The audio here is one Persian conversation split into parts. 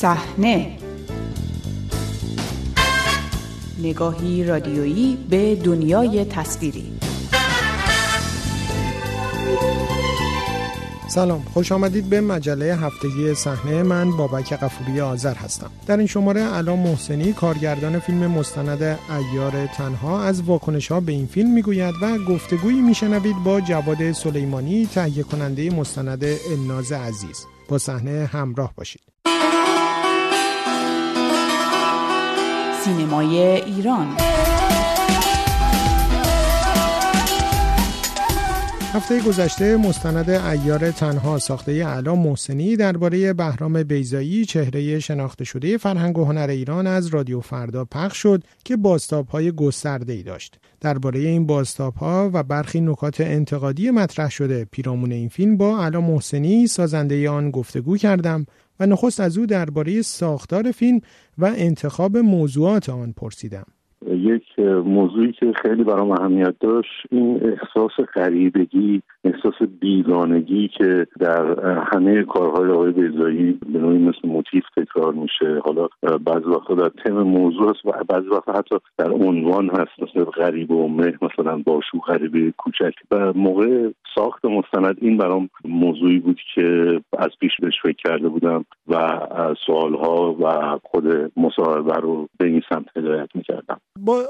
صحنه. نگاهی رادیویی به دنیای تصویری. سلام خوش آمدید به مجله هفتگی صحنه. من بابک قفوری آذر هستم. در این شماره الان محسنی کارگردان فیلم مستند ایار تنها از واکنش ها به این فیلم می‌گوید و گفتگویی میشنوید با جواد سلیمانی تهیه کننده مستند الناز عزیز. با صحنه همراه باشید. سینمای ایران. هفته گذشته مستند ایار تنها ساخته علا محسنی درباره بهرام بیزایی چهره شناخته شده فرهنگ و هنر ایران از رادیو فردا پخش شد که باستاب های گسترده ای داشت. درباره این باستاب ها و برخی نکات انتقادی مطرح شده پیرامون این فیلم با علا محسنی سازنده آن گفتگو کردم. و نخست از او درباره ساختار فیلم و انتخاب موضوعات آن پرسیدم. یک موضوعی که خیلی برام اهمیت داشت این احساس غریبگی احساس بیگانگی که در همه کارهای آقای بیزایی به نوعی مثل موتیف تکرار میشه. حالا بعضی وقتا در تم موضوع هست و بعضی وقتا حتی در عنوان هست مثل غریب و مه مثلا باشو غریبه کوچک. و موقع ساخت مستند این برام موضوعی بود که از پیش بهش فکر کرده بودم و سوالها و خود مصاحبه رو به این سمت هدایت می‌کردم.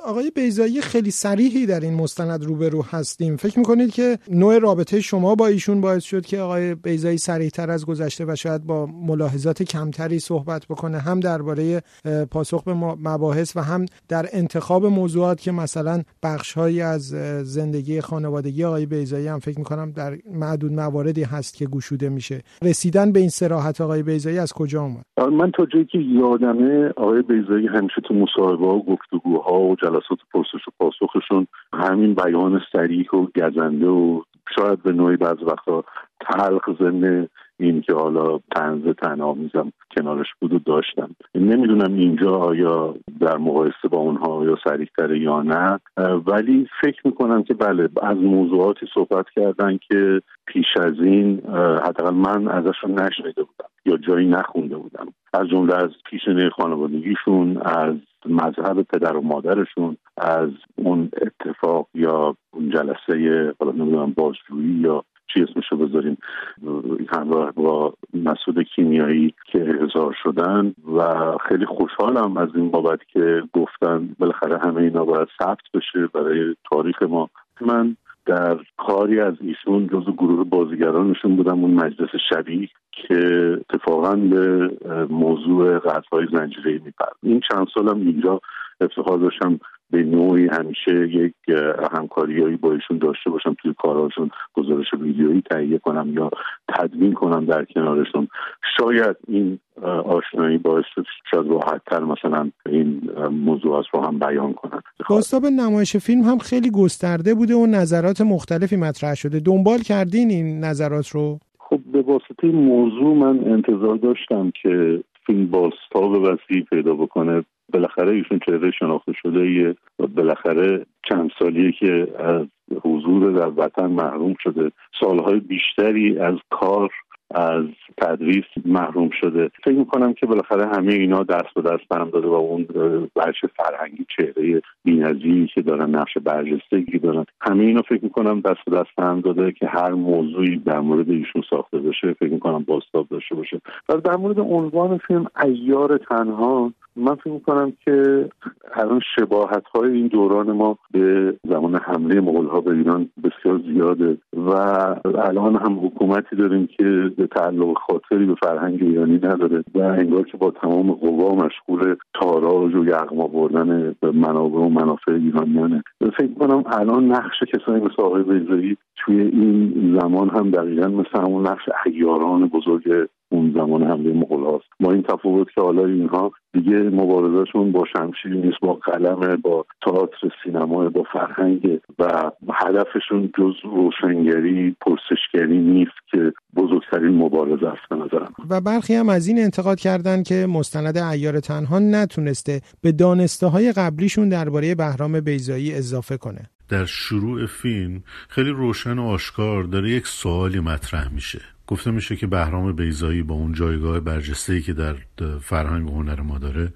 آقای بیزایی خیلی سریحی در این مستند روبرو هستیم. فکر می‌کنید که نوع رابطه شما با ایشون باعث شد که آقای بیزایی سریحتر از گذشته و شاید با ملاحظات کمتری صحبت بکنه هم درباره پاسخ به مباحث و هم در انتخاب موضوعات که مثلا بخشهایی از زندگی خانوادگی آقای بیزایی هم فکر می‌کنم در معدود مواردی هست که گشوده میشه. رسیدن به این سراحت آقای بیزایی از کجا اومد؟ من تا جایی که یادمه آقای بیزایی همیشه تو مصاحبه و گفتگوها و جلسات پرسش و پاسخشون همین بیان سریح و گزنده و شاید به نوعی بعض وقتا تلخ زنه این که حالا تنز تنامیزم کنارش بود و داشتم. نمی‌دونم اینجا آیا در مقایسه با اونها آیا سریعتره یا نه ولی فکر می‌کنم که بله از موضوعاتی صحبت کردن که پیش از این حداقل من ازشون نشنیده بودم یا جایی نخونده بودم. از جمله از پیشنه خانوادگیشون از مذهب پدر و مادرشون از اون اتفاق یا اون جلسه حالا نمی‌دونم بازجویی یا چی اسمشو بذاریم همراه با مسعود کیمیایی که احضار شدن و خیلی خوشحالم از این بابت که گفتن بالاخره همه اینا باید ثبت بشه برای تاریخ ما. من در کاری از ایشون جز گروه بازیگرانشون بودم اون مجلس شبیه که اتفاقا به موضوع قطعهای زنجیره میپرد. این چند سالم اینجا افتخار داشتم به نوعی همیشه یک همکاریایی با ایشون داشته باشم توی کارهاشون گزارش ویدیویی تهیه کنم یا تدوین کنم در کنارشون. شاید این آشنایی باعث شد راحتتر مثلا این موضوعات رو هم بیان کنم باستاب نمایش فیلم هم خیلی گسترده بوده و نظرات مختلفی مطرح شده. دنبال کردین این نظرات رو؟ خب به واسطه موضوع من انتظار داشتم که فیلم باستاب وسیعی پیدا بکنه. بالاخره ایشون چهره شناخته شده یه و بالاخره چند سالیه که از حضور در وطن محروم شده. سالهای بیشتری از کار از تدریس محروم شده. فکر می‌کنم که بالاخره همه اینا دست به دست هم داده و اون بخش فرهنگی چهره بینظیری که دارن نقش برجستگی دارن همه اینا فکر می‌کنم دست به دست هم داده که هر موضوعی در مورد ایشون ساخته بشه فکر می‌کنم باستاب داشته باشه. و در مورد عنوان فیلم ایار تنها من فکر می‌کنم که الان شباهت های این دوران ما به زمان حمله مغول ها به ایران بسیار زیاده و الان هم حکومتی داریم که به تعلق خاطری به فرهنگ ایرانی نداره و انگار که با تمام قوا مشغول تاراج و یغما بردن منابع و منافع ایرانیانه. فکر کنم الان نقش کسانی مثل آقای بیزایی توی این زمان هم دقیقا مثل همون نقش ایاران بزرگ اون زمان حمله مغول هاست. با این تفاوت که حالا اینها دیگه مبارزهشون با شمشیر نیست با قلم با تئاتر سینما با فرهنگ و هدفشون جز روشنگری پرسشگری نیست که بزرگترین مبارزه است به نظرم. و برخی هم از این انتقاد کردن که مستند ایار تنها نتونسته به دانسته های قبلیشون درباره بهرام بیزایی اضافه کنه. در شروع فیلم خیلی روشن و آشکار داره یک سوالی مطرح میشه. گفته میشه که بهرام بیزایی با اون جایگاه برجسته که در فرهنگ و هنر ما داره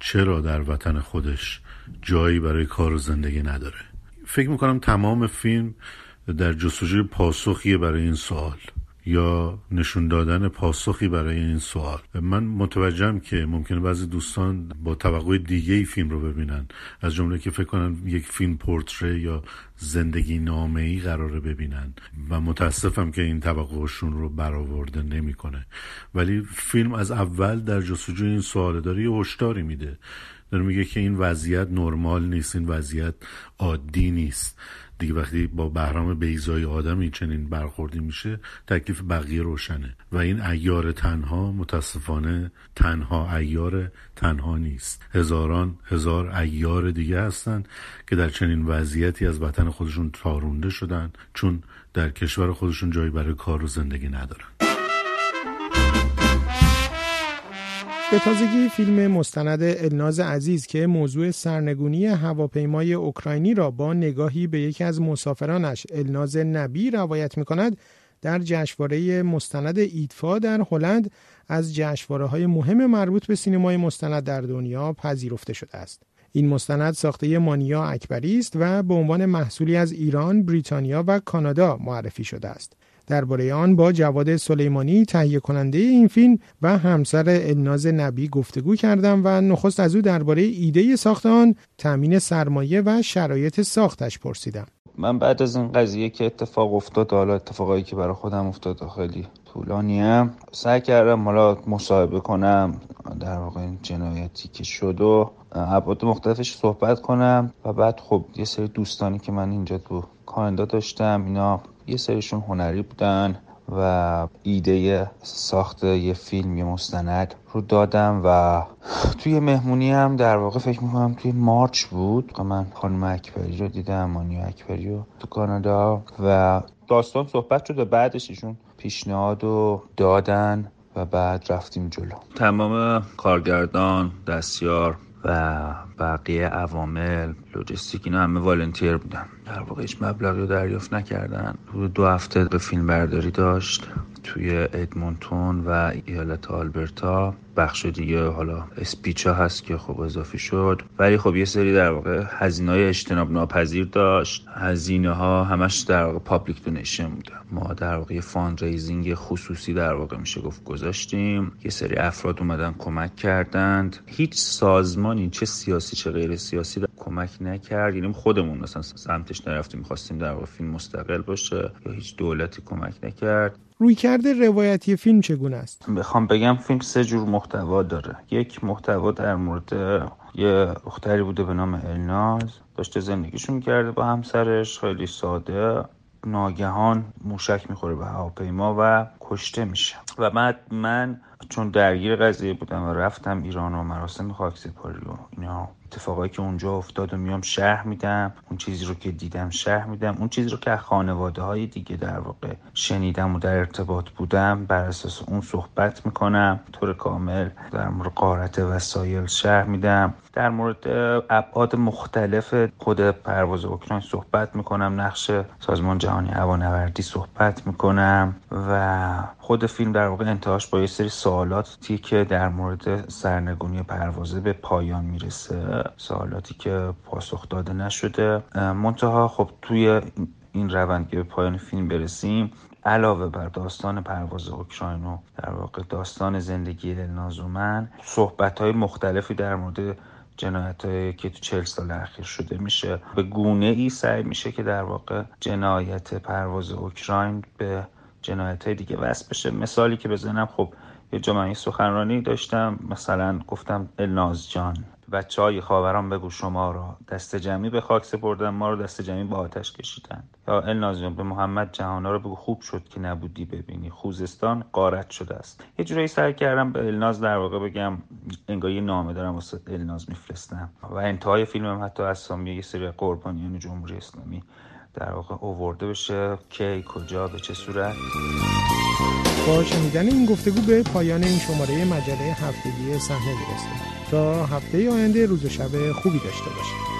چرا در وطن خودش جایی برای کار و زندگی نداره؟ فکر می‌کنم تمام فیلم در جستجوی پاسخیه برای این سوال. یا نشون دادن پاسخی برای این سوال. من متوجهم که ممکنه بعضی دوستان با توقع دیگه ای فیلم رو ببینن. از جمله که فکر کنن یک فیلم پورتره یا زندگی نامه ای قراره ببینن. و متاسفم که این توقعشون رو برآورده نمی‌کنه. ولی فیلم از اول در جستجوی این سوال داره یه هشداری میده. داره میگه که این وضعیت نرمال نیست این وضعیت عادی نیست. دیگه وقتی با بهرام بیزای آدمی چنین برخوردی میشه تکلیف بقیه روشنه. و این ایار تنها متاسفانه تنها ایار تنها نیست. هزاران هزار ایار دیگه هستن که در چنین وضعیتی از وطن خودشون تارونده شدن چون در کشور خودشون جایی برای کار و زندگی ندارن. به تازگی فیلم مستند الناز عزیز که موضوع سرنگونی هواپیمای اوکراینی را با نگاهی به یکی از مسافرانش الناز نبی روایت می کند در جشنواره مستند ایدفا در هلند از جشنواره های مهم مربوط به سینمای مستند در دنیا پذیرفته شده است. این مستند ساخته مانیا اکبری است و به عنوان محصولی از ایران، بریتانیا و کانادا معرفی شده است. درباره آن با جواد سلیمانی تهیه کننده این فیلم و همسر الناز نبی گفتگو کردم و نخست از او درباره ایده ساخت آن تامین سرمایه و شرایط ساختش پرسیدم. من بعد از این قضیه که اتفاق افتاد حالا اتفاقایی که برای خودم افتاد خیلی طولانیه. سعی کردم حالا مصاحبه کنم در واقع این جنایتی که شد و ابعاد مختلفش صحبت کنم. و بعد خب یه سری دوستانی که من اینجا تو کانادا داشتم اینا یه سریشون هنری بودن و ایده ساخت یه فیلم یه مستند رو دادم و توی مهمونی هم در واقع فکر می‌کنم توی مارچ بود من خانم اکبری رو دیدم مانیو اکبری رو تو کانادا و داستان صحبت شد و بعدش ایشون پیشنهاد رو دادن و بعد رفتیم جلو. تمام کارگردان دستیار و بقیه عوامل لوجستیک اینا همه volunteer بودن. در واقع هیچ مبلغی رو دریافت نکردن. دو هفته به فیلم برداری داشت. توی ادمونتون و ایالت آلبرتا. بخش دیگه حالا speech ها هست که خب اضافی شد. ولی خب یه سری در واقع هزینه های اجتناب ناپذیر داشت. هزینه ها همش در واقع public donation بوده. ما در واقع fundraising خصوصی در واقع میشه گفت گذاشتیم. یه سری افراد اومدن کمک کردند. هیچ سازمانی چه سیاسی چه غیر سیاسی کمک نکرد. یعنی خودمون مثلا سمتش نرفتیم می‌خواستیم در واقع فیلم مستقل باشه یا هیچ دولتی کمک نکرد. روی کرده روایتی فیلم چگونه است؟ بخوام بگم فیلم سه جور محتوا داره. یک محتوا در مورد یه دختری بوده به نام الناز. داشته زندگیشون کرده با همسرش خیلی ساده ناگهان موشک می‌خوره به هواپیما و کشته میشه. و بعد من چون درگیر قضیه بودم و رفتم ایران و مراسم خاکسپاری و اینا اتفاقایی که اونجا افتاد و میام شهر میدم اون چیزی رو که دیدم شهر میدم اون چیزی رو که خانواده های دیگه در واقع شنیدم و در ارتباط بودم بر اساس اون صحبت می‌کنم. طور کامل در مورد قارت وسایل شهر میدم. در مورد ابعاد مختلف خود پرواز اوکراین صحبت می‌کنم نقش سازمان جهانی هوانوردی صحبت می‌کنم و خود فیلم در واقع انتهاش با یه سری سوالاتی که در مورد سرنگونی پروازه به پایان می‌رسه. سوالاتی که پاسخ داده نشده. منتها خب توی این روند که به پایان فیلم برسیم علاوه بر داستان پرواز اوکراین و در واقع داستان زندگی دلنازومن صحبت های مختلفی در مورد جنایت که تو چل سال اخیر شده میشه. به گونه ای سعی میشه که در واقع جنایت پرواز اوکراین به جنایت های دیگه وصل بشه. مثالی که بزنم خب یه جا سخنرانی داشتم. مثلا گفتم الناز جان. بچه های خاوران بگو شما را. دست جمعی به خاک سپردن ما رو دست جمعی با آتش کشیدند. یا الناز به محمد جهانا رو بگو خوب شد که نبودی ببینی. خوزستان قارت شده است. یه جورایی سعی کردم به الناز در واقع بگم انگار یه نامه دارم واسه الناز میفرستم. و انتهای فیلمم حتی اسامی یه سری قربانیان جمهوری اسلامی. در واقع اوورده بشه کی کجا به چه صورت؟ با شنیدن این گفتگو به پایان این شماره مجله هفتگی صحنه می‌رسیم تا هفته آینده روز و شب خوبی داشته باشید.